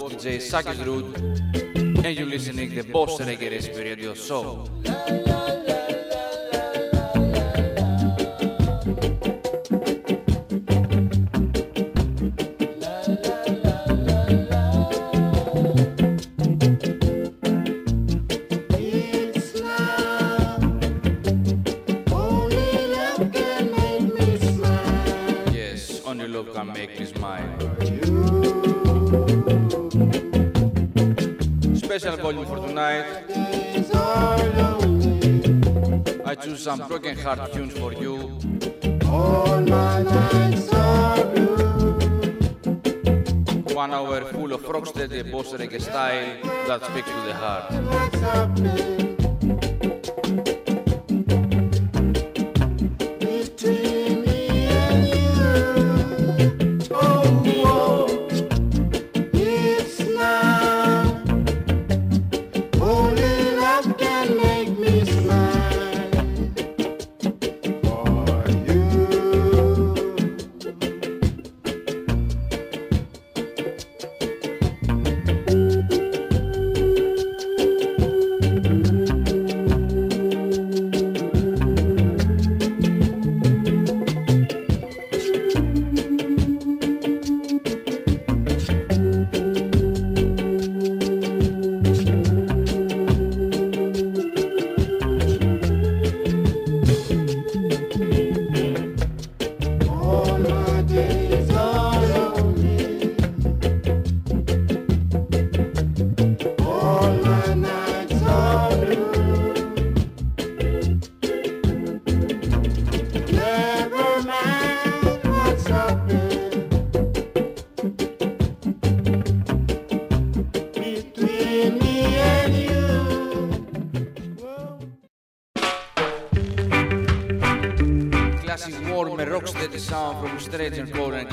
DJ Sakis Root, and you're listening to the Boss Reggae Recipe Radio Show. Some broken heart tunes for you. All my nights are blue. One hour full of rocksteady boss reggae style that speaks to the heart.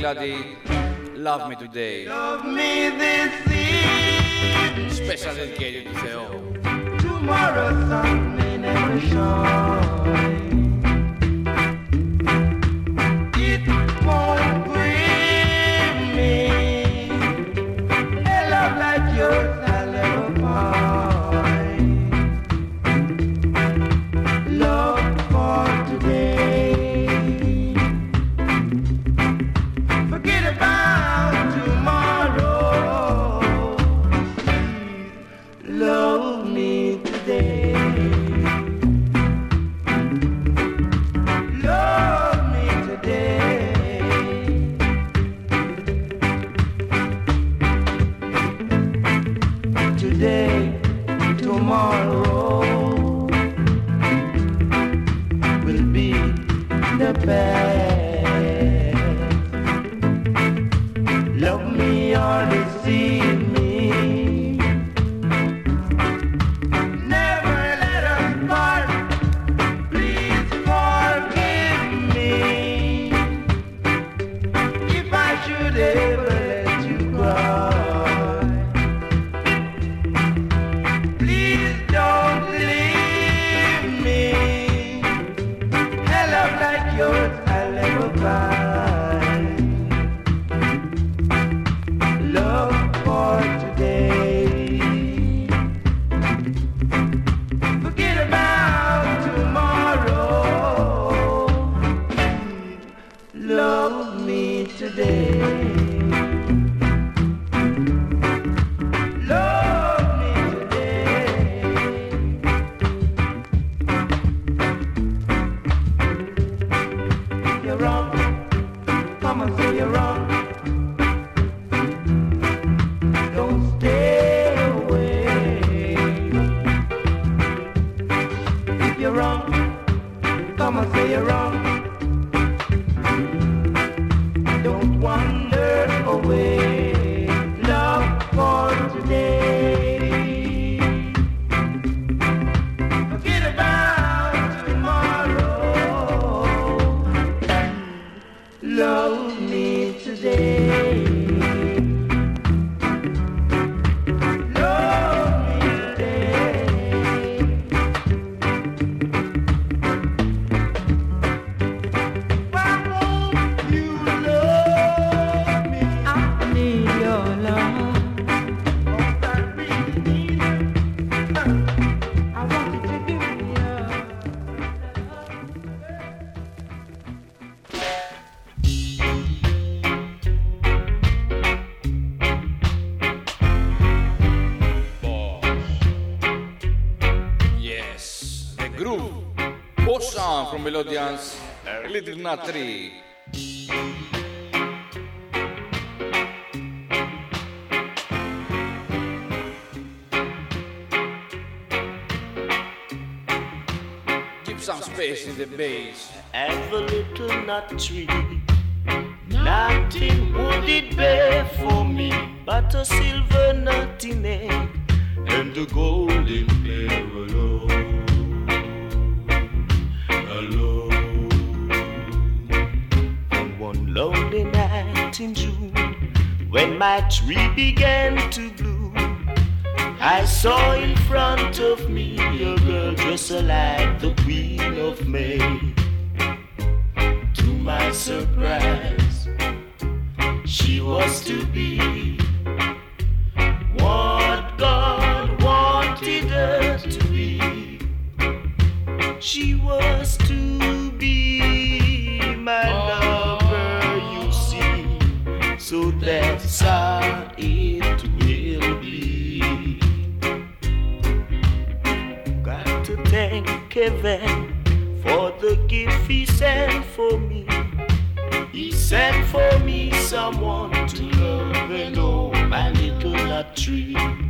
Love Me Today. Love me this evening. Special dedicated not three. Give some space in the bass. Have a little nut tree. Nothing would it bear for me but a silver nut in and a golden alone. Alone. When my tree began to bloom. I saw in front of me a girl just like the Queen of May. To my surprise, she was to be someone to love and hold my little tree.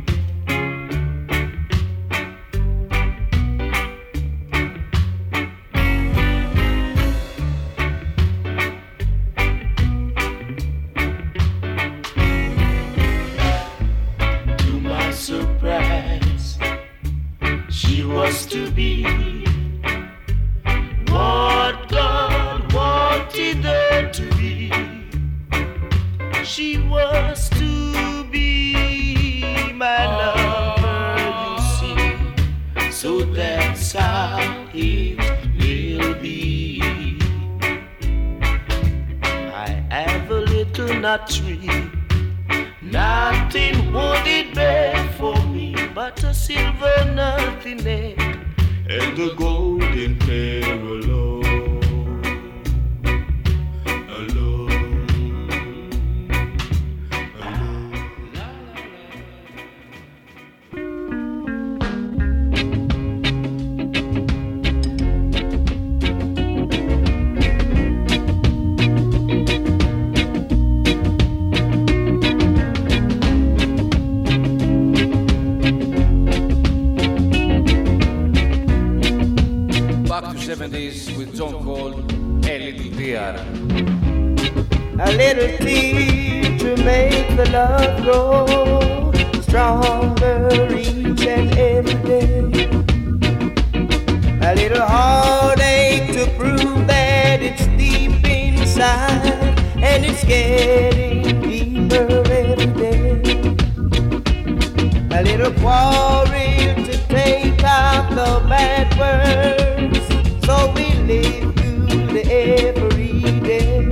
Quarrel to take out the bad words so we live through the every day.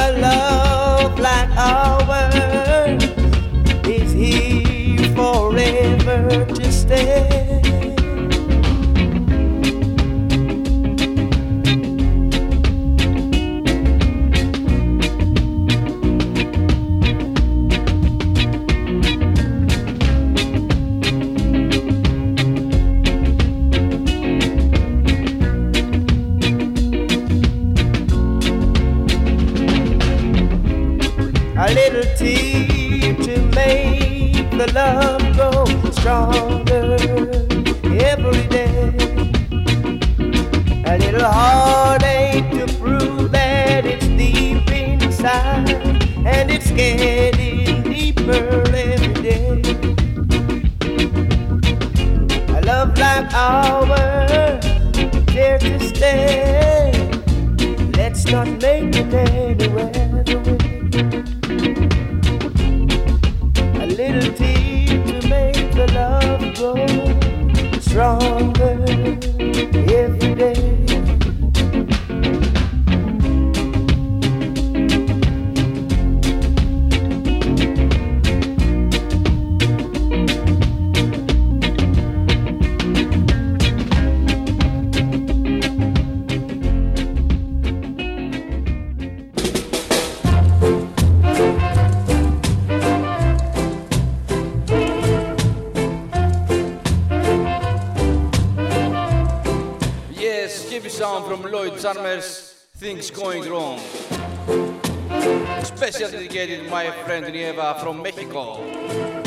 A love like ours is here forever to stay. sound from Lloyd Charmers, Things Going Wrong. Special dedicated my friend Nieva from Mexico.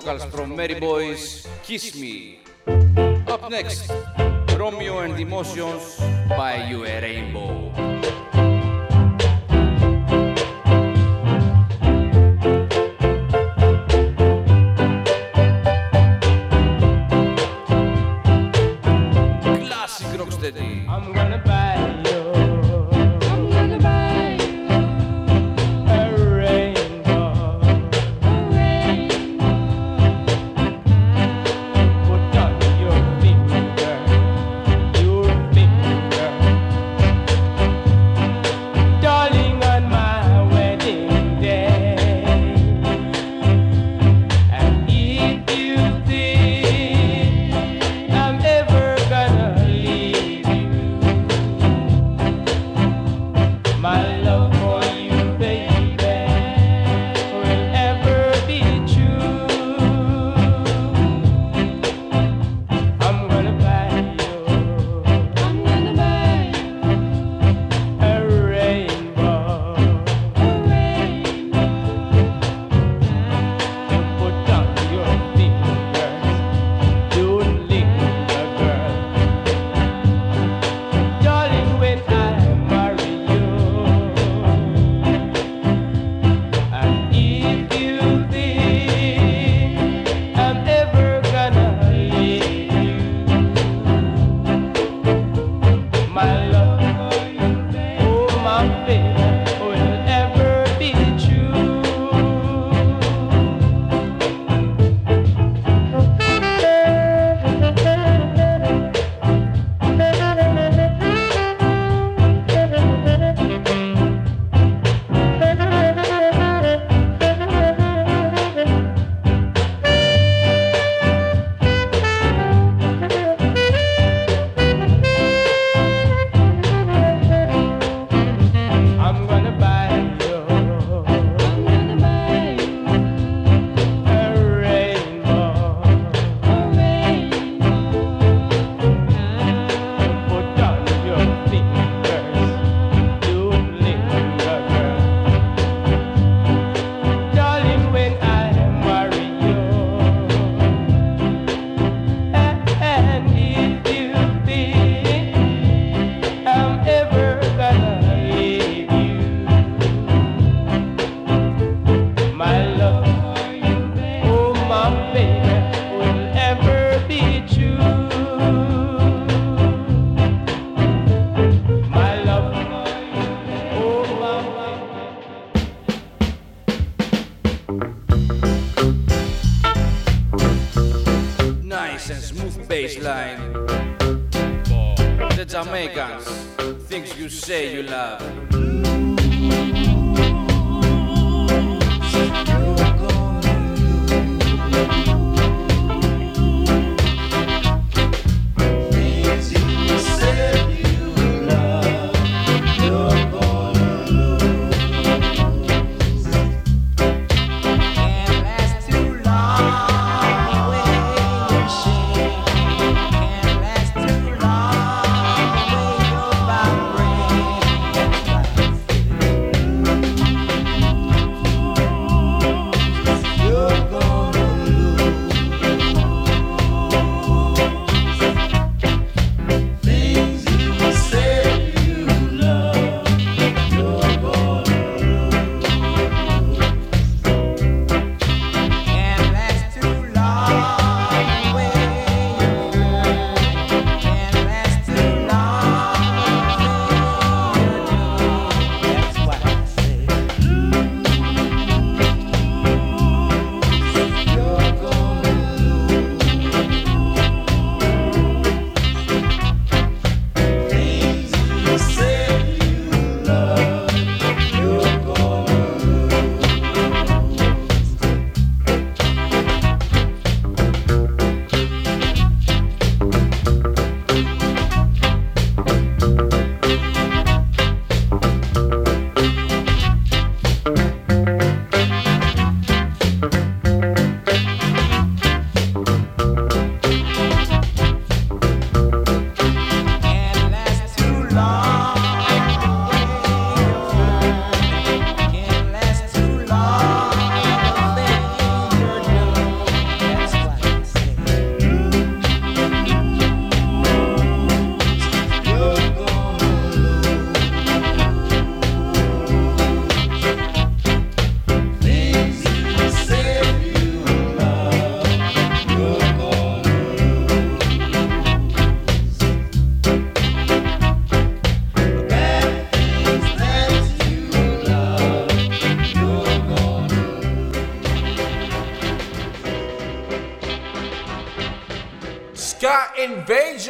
vocals from Merry Boys, Kiss Me. Up next, Romeo and Emotions by You Rainbow. baseline.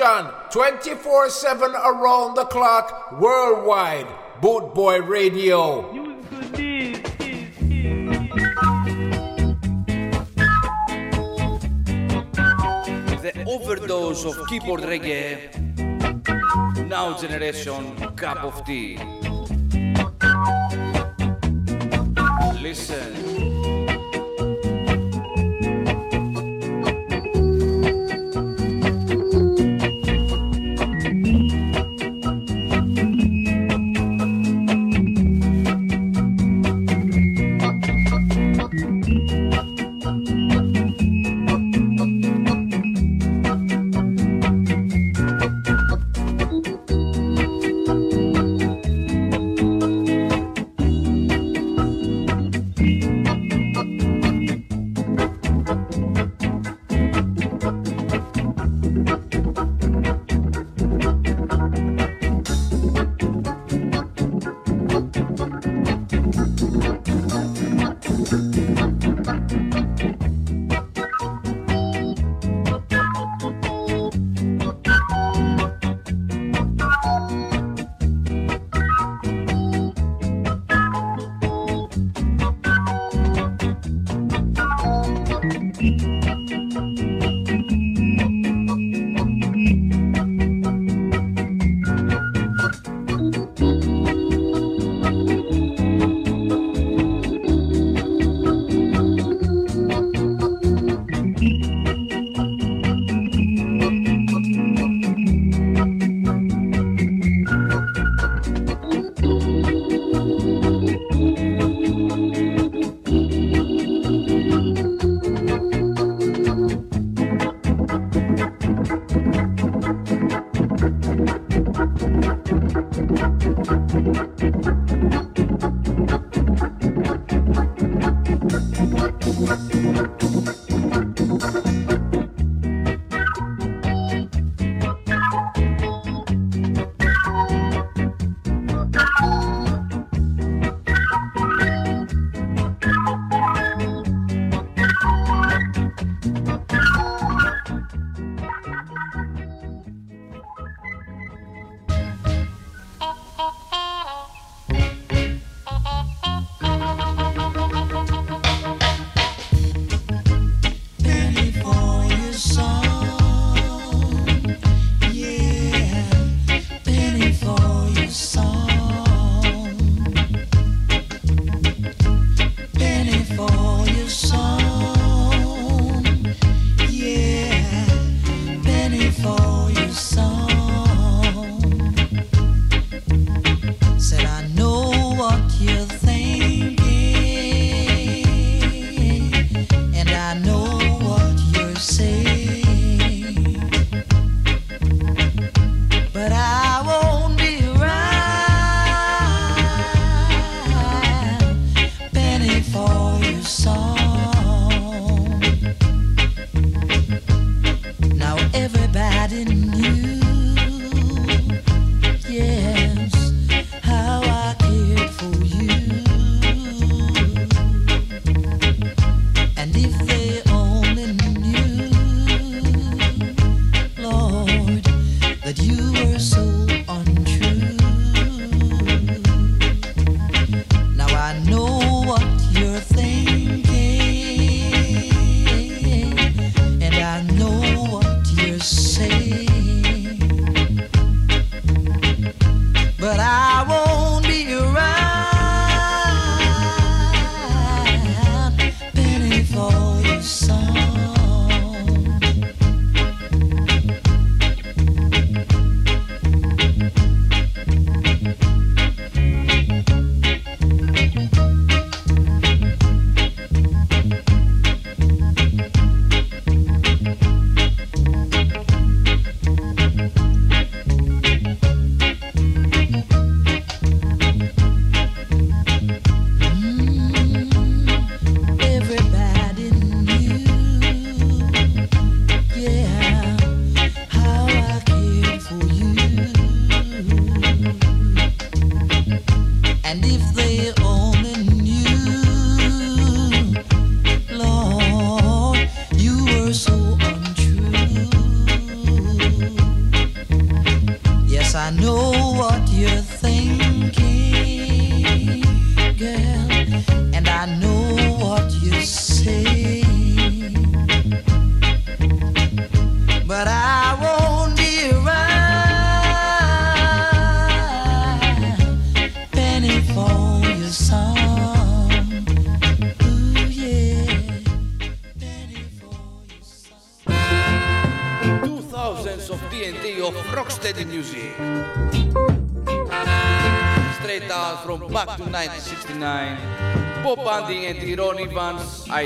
television 24 7 around the clock worldwide. Boot Boy Radio. The overdose of keyboard reggae, now generation cup of tea. Listen.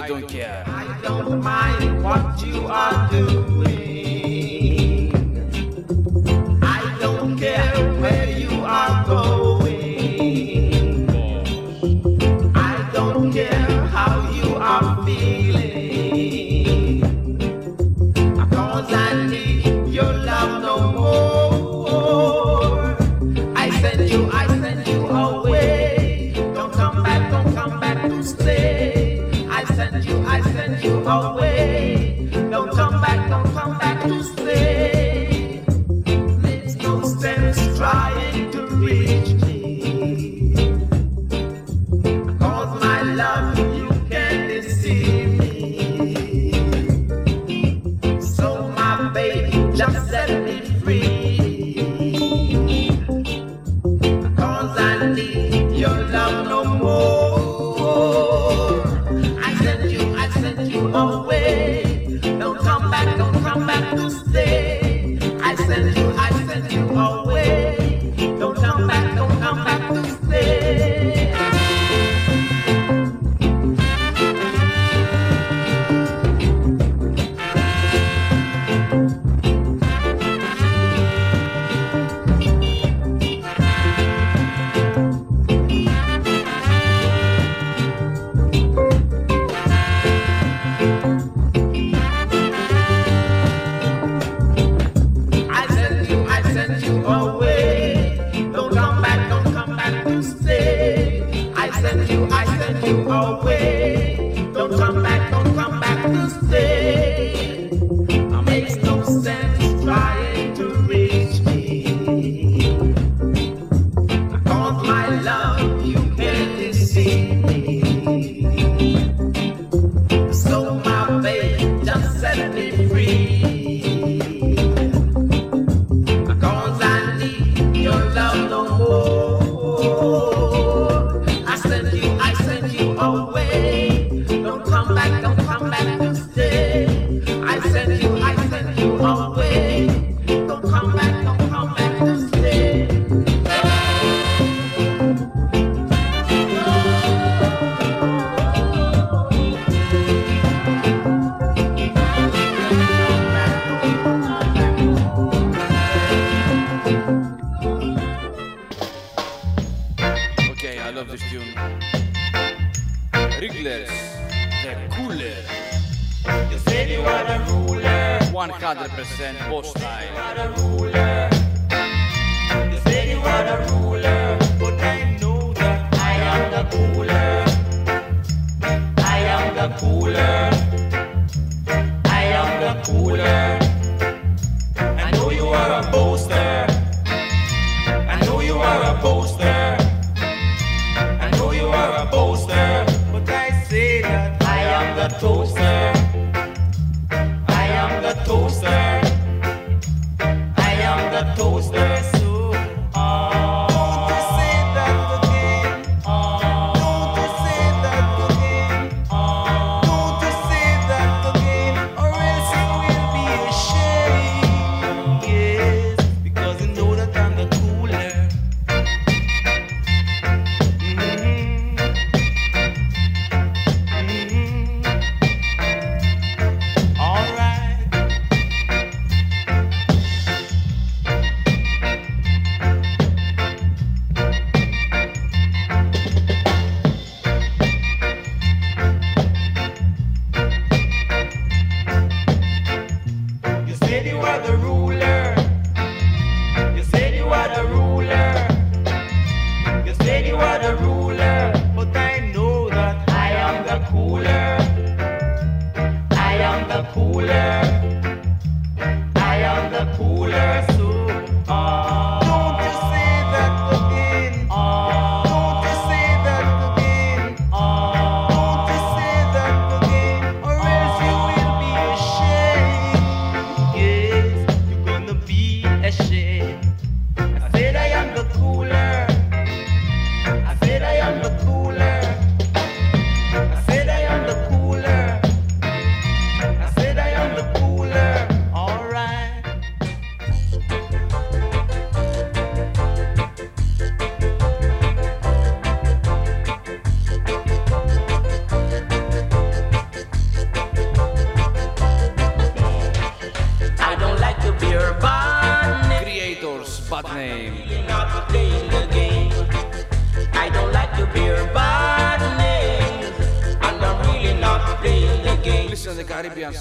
Don't care. I don't mind what you are doing.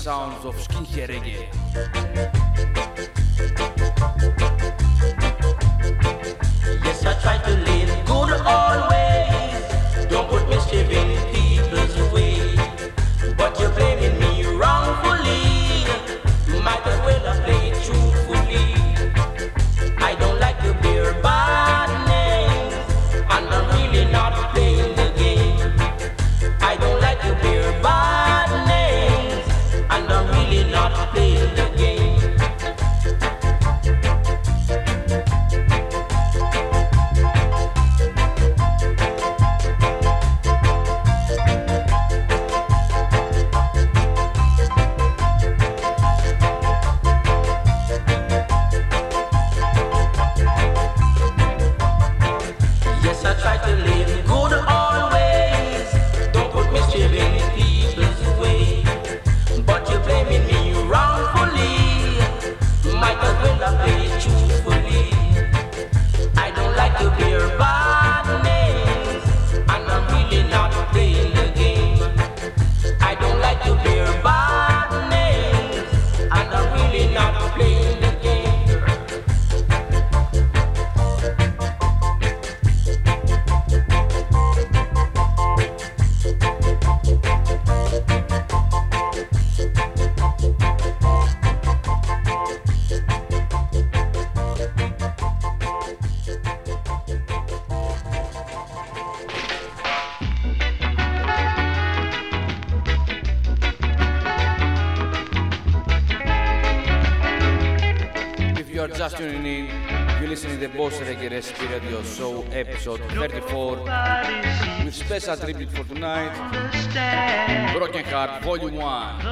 sounds of episode 34 with special tribute for tonight Broken Heart Volume 1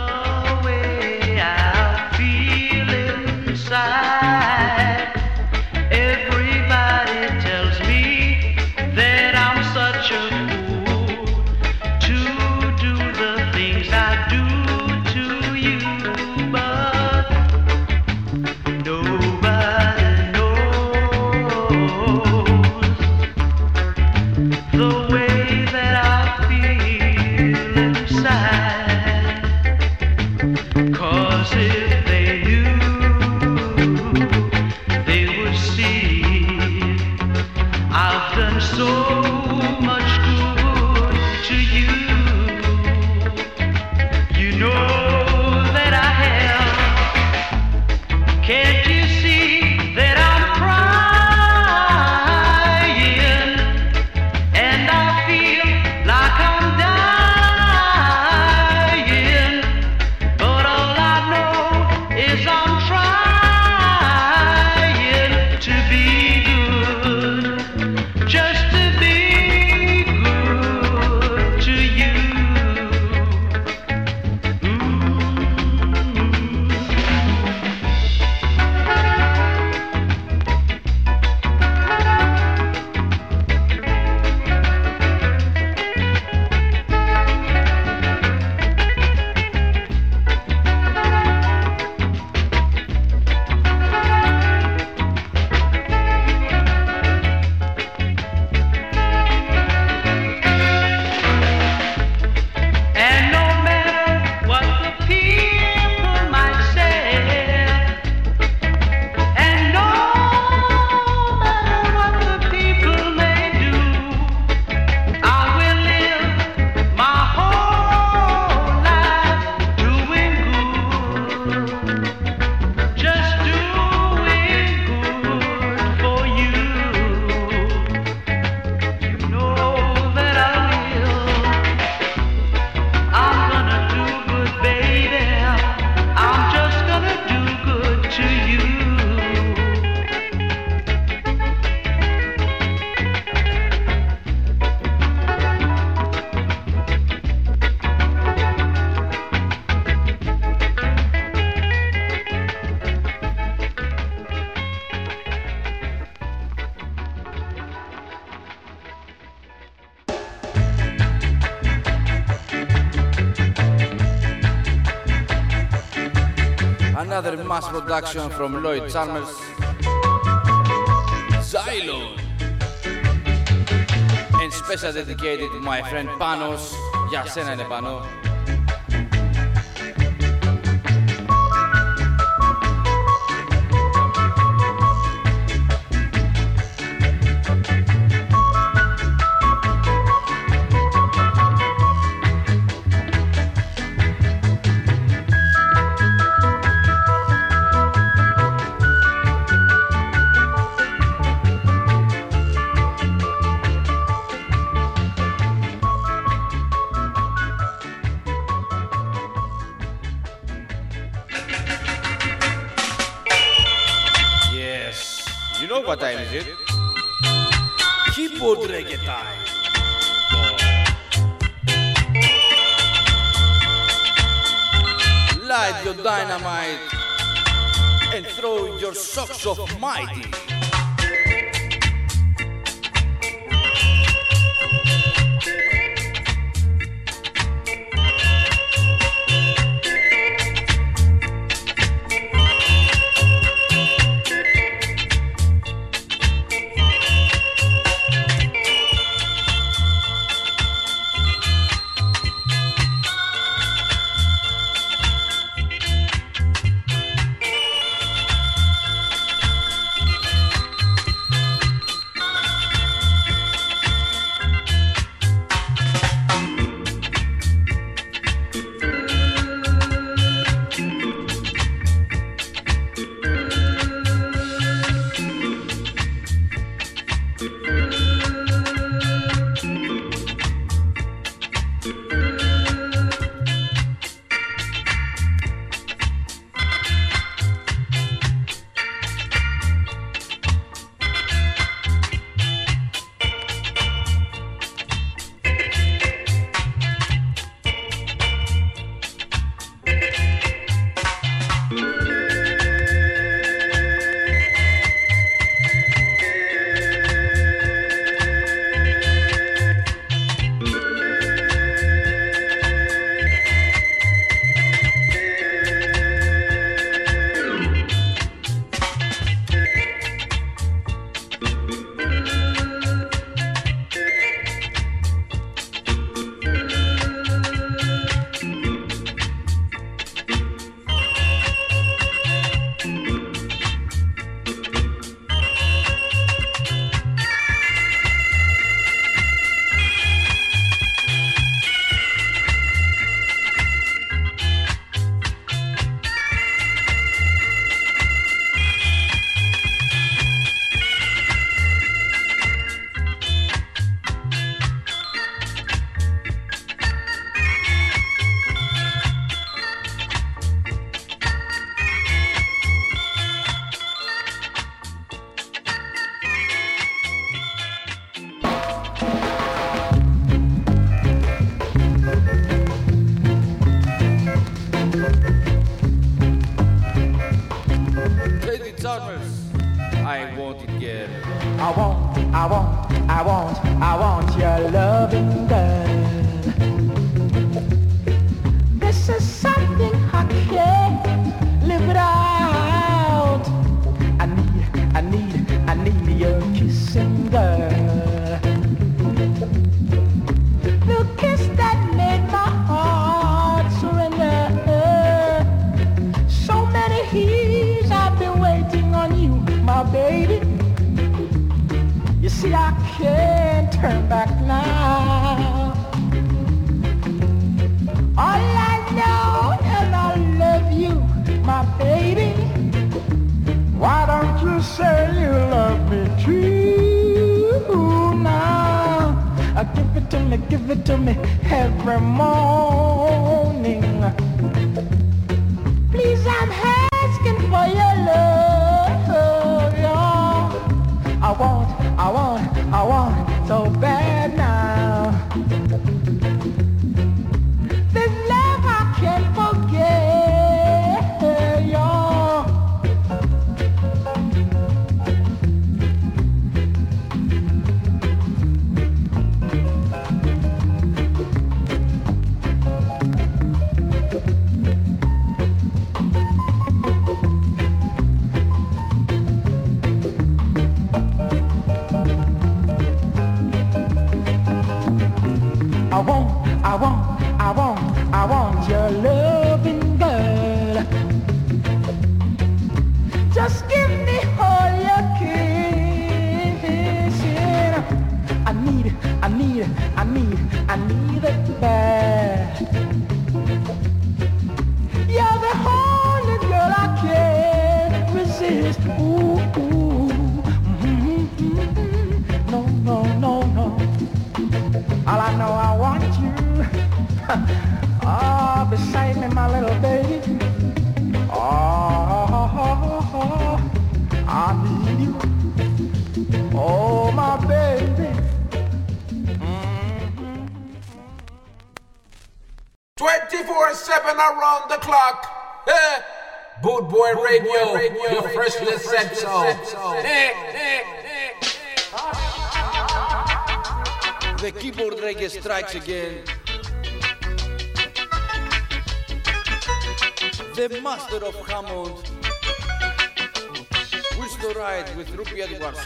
production from Lloyd Charmers. Xylon. And special dedicated to my friend Panos, Yasena Panos.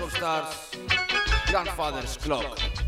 Of Stars. Grandfather's clock.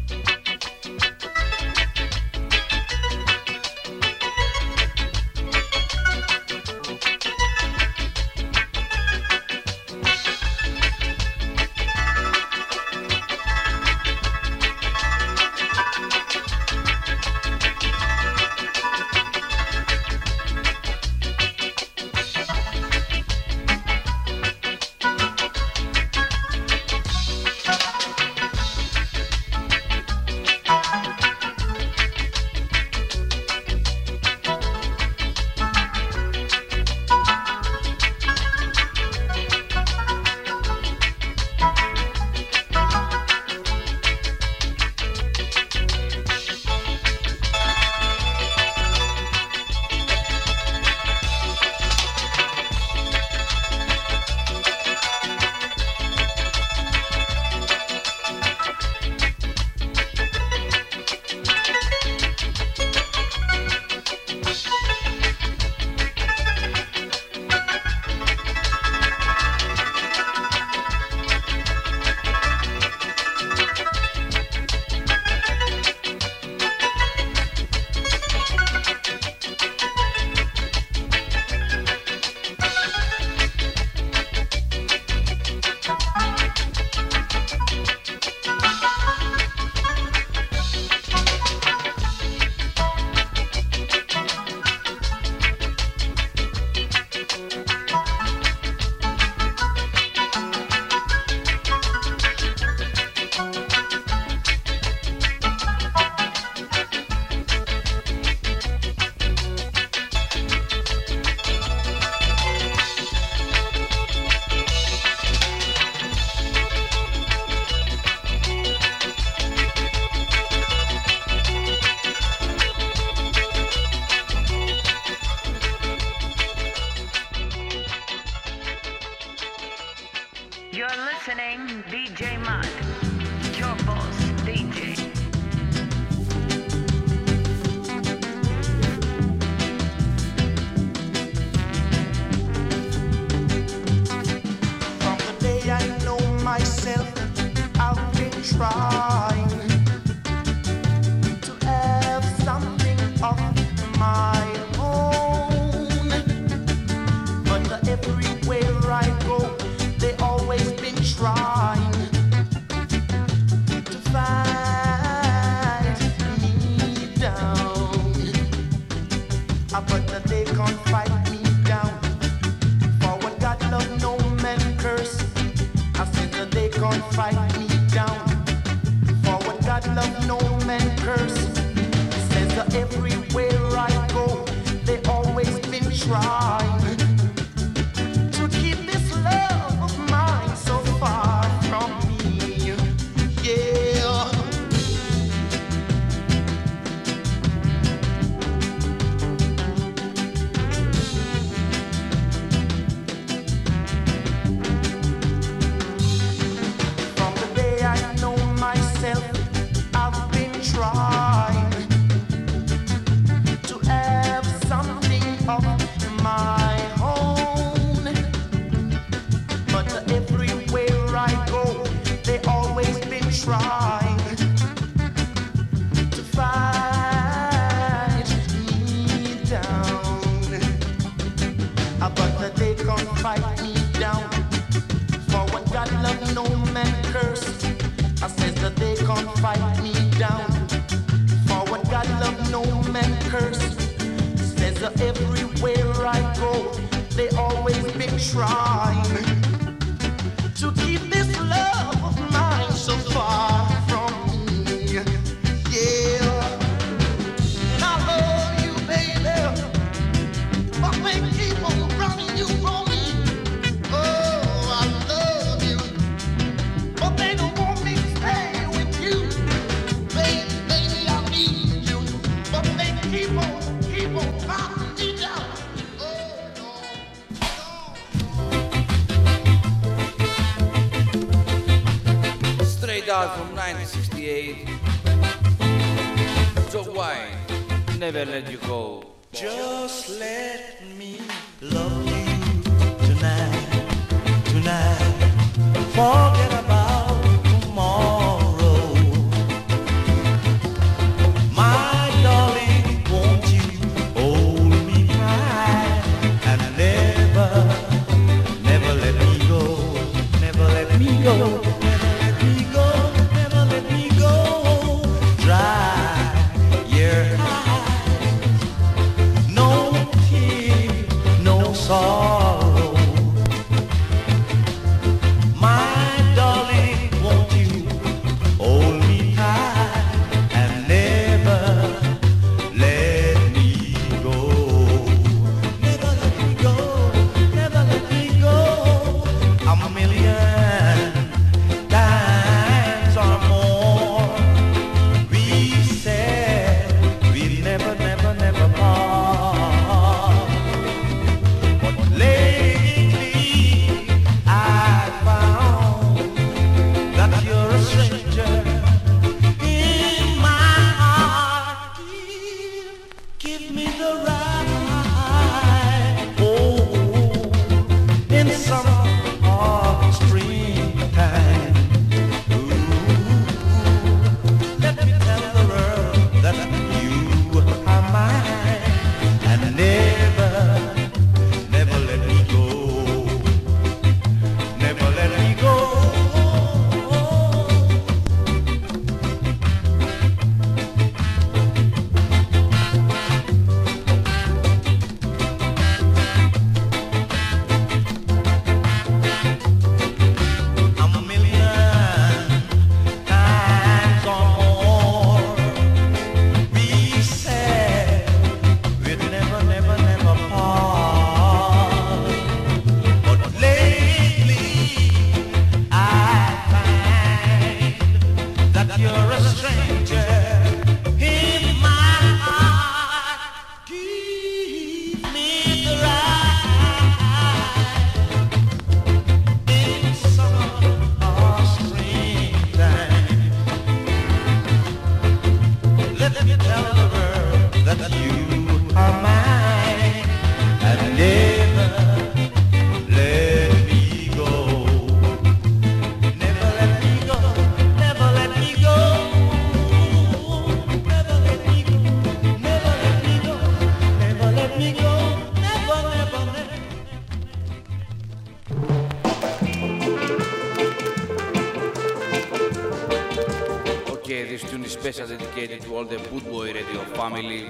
dedicated to all the Boot Boy Radio family.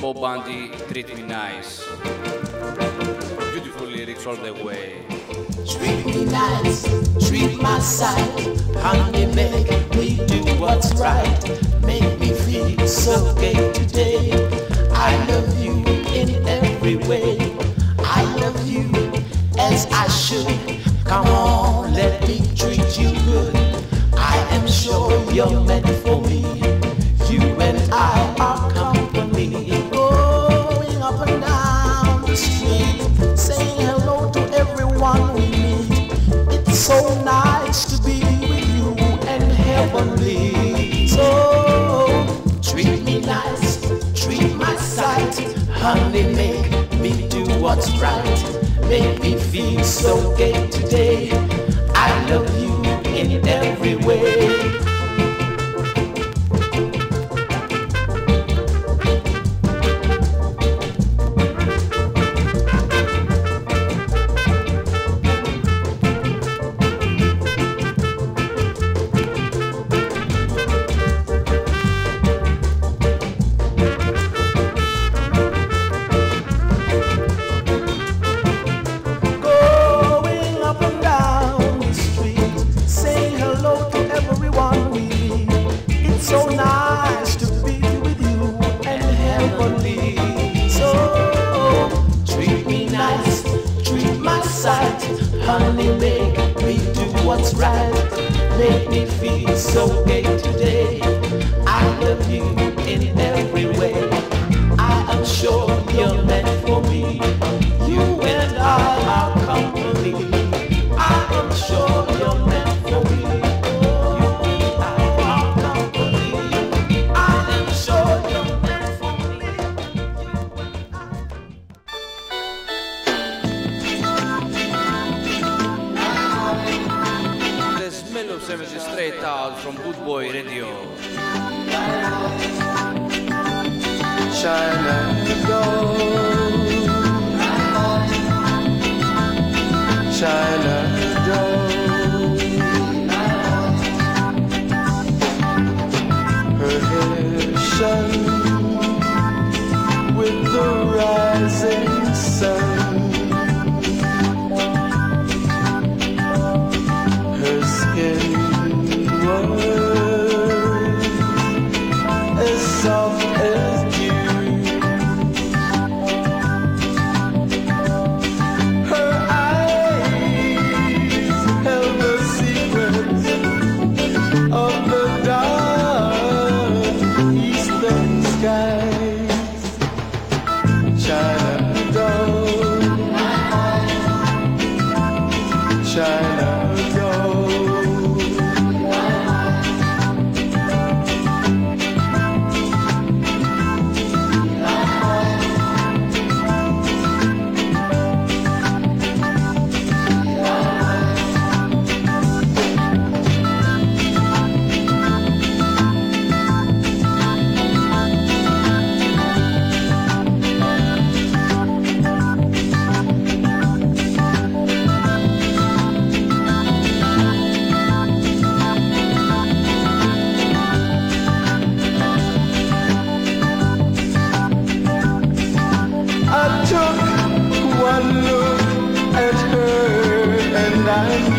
Bob Bundy, treat me nice. Beautiful lyrics all the way. Treat me nice, treat my side. Honey, make me do what's right. Make me feel so gay today. I love you in every way. I love you as I should. Come on, let me treat you good. I am sure you're meant for me. You and I are company. Going up and down the street, saying hello to everyone we meet. It's so nice. honey, make me do what's right. Make me feel so gay today. I love you in every way. from Bootboy Boy Radio. time.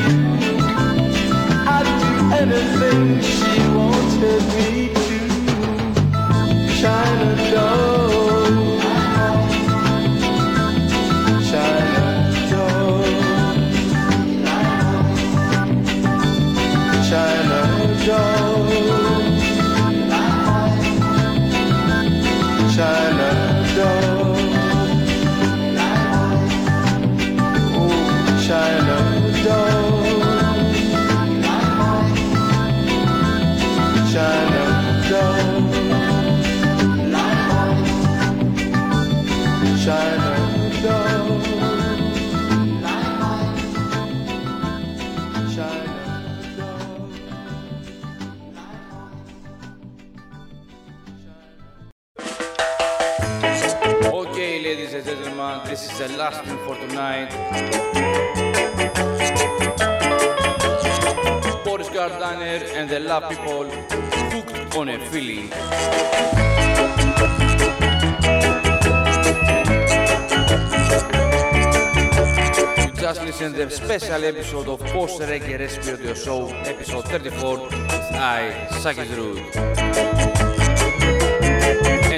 And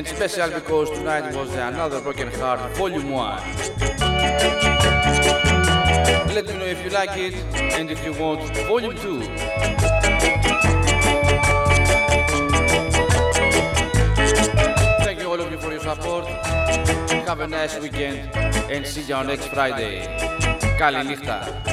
special because tonight was another Broken Heart Volume 1. Let me know if you like it and if you want Volume 2. support. Have a nice weekend and see you on next Friday. Καλή.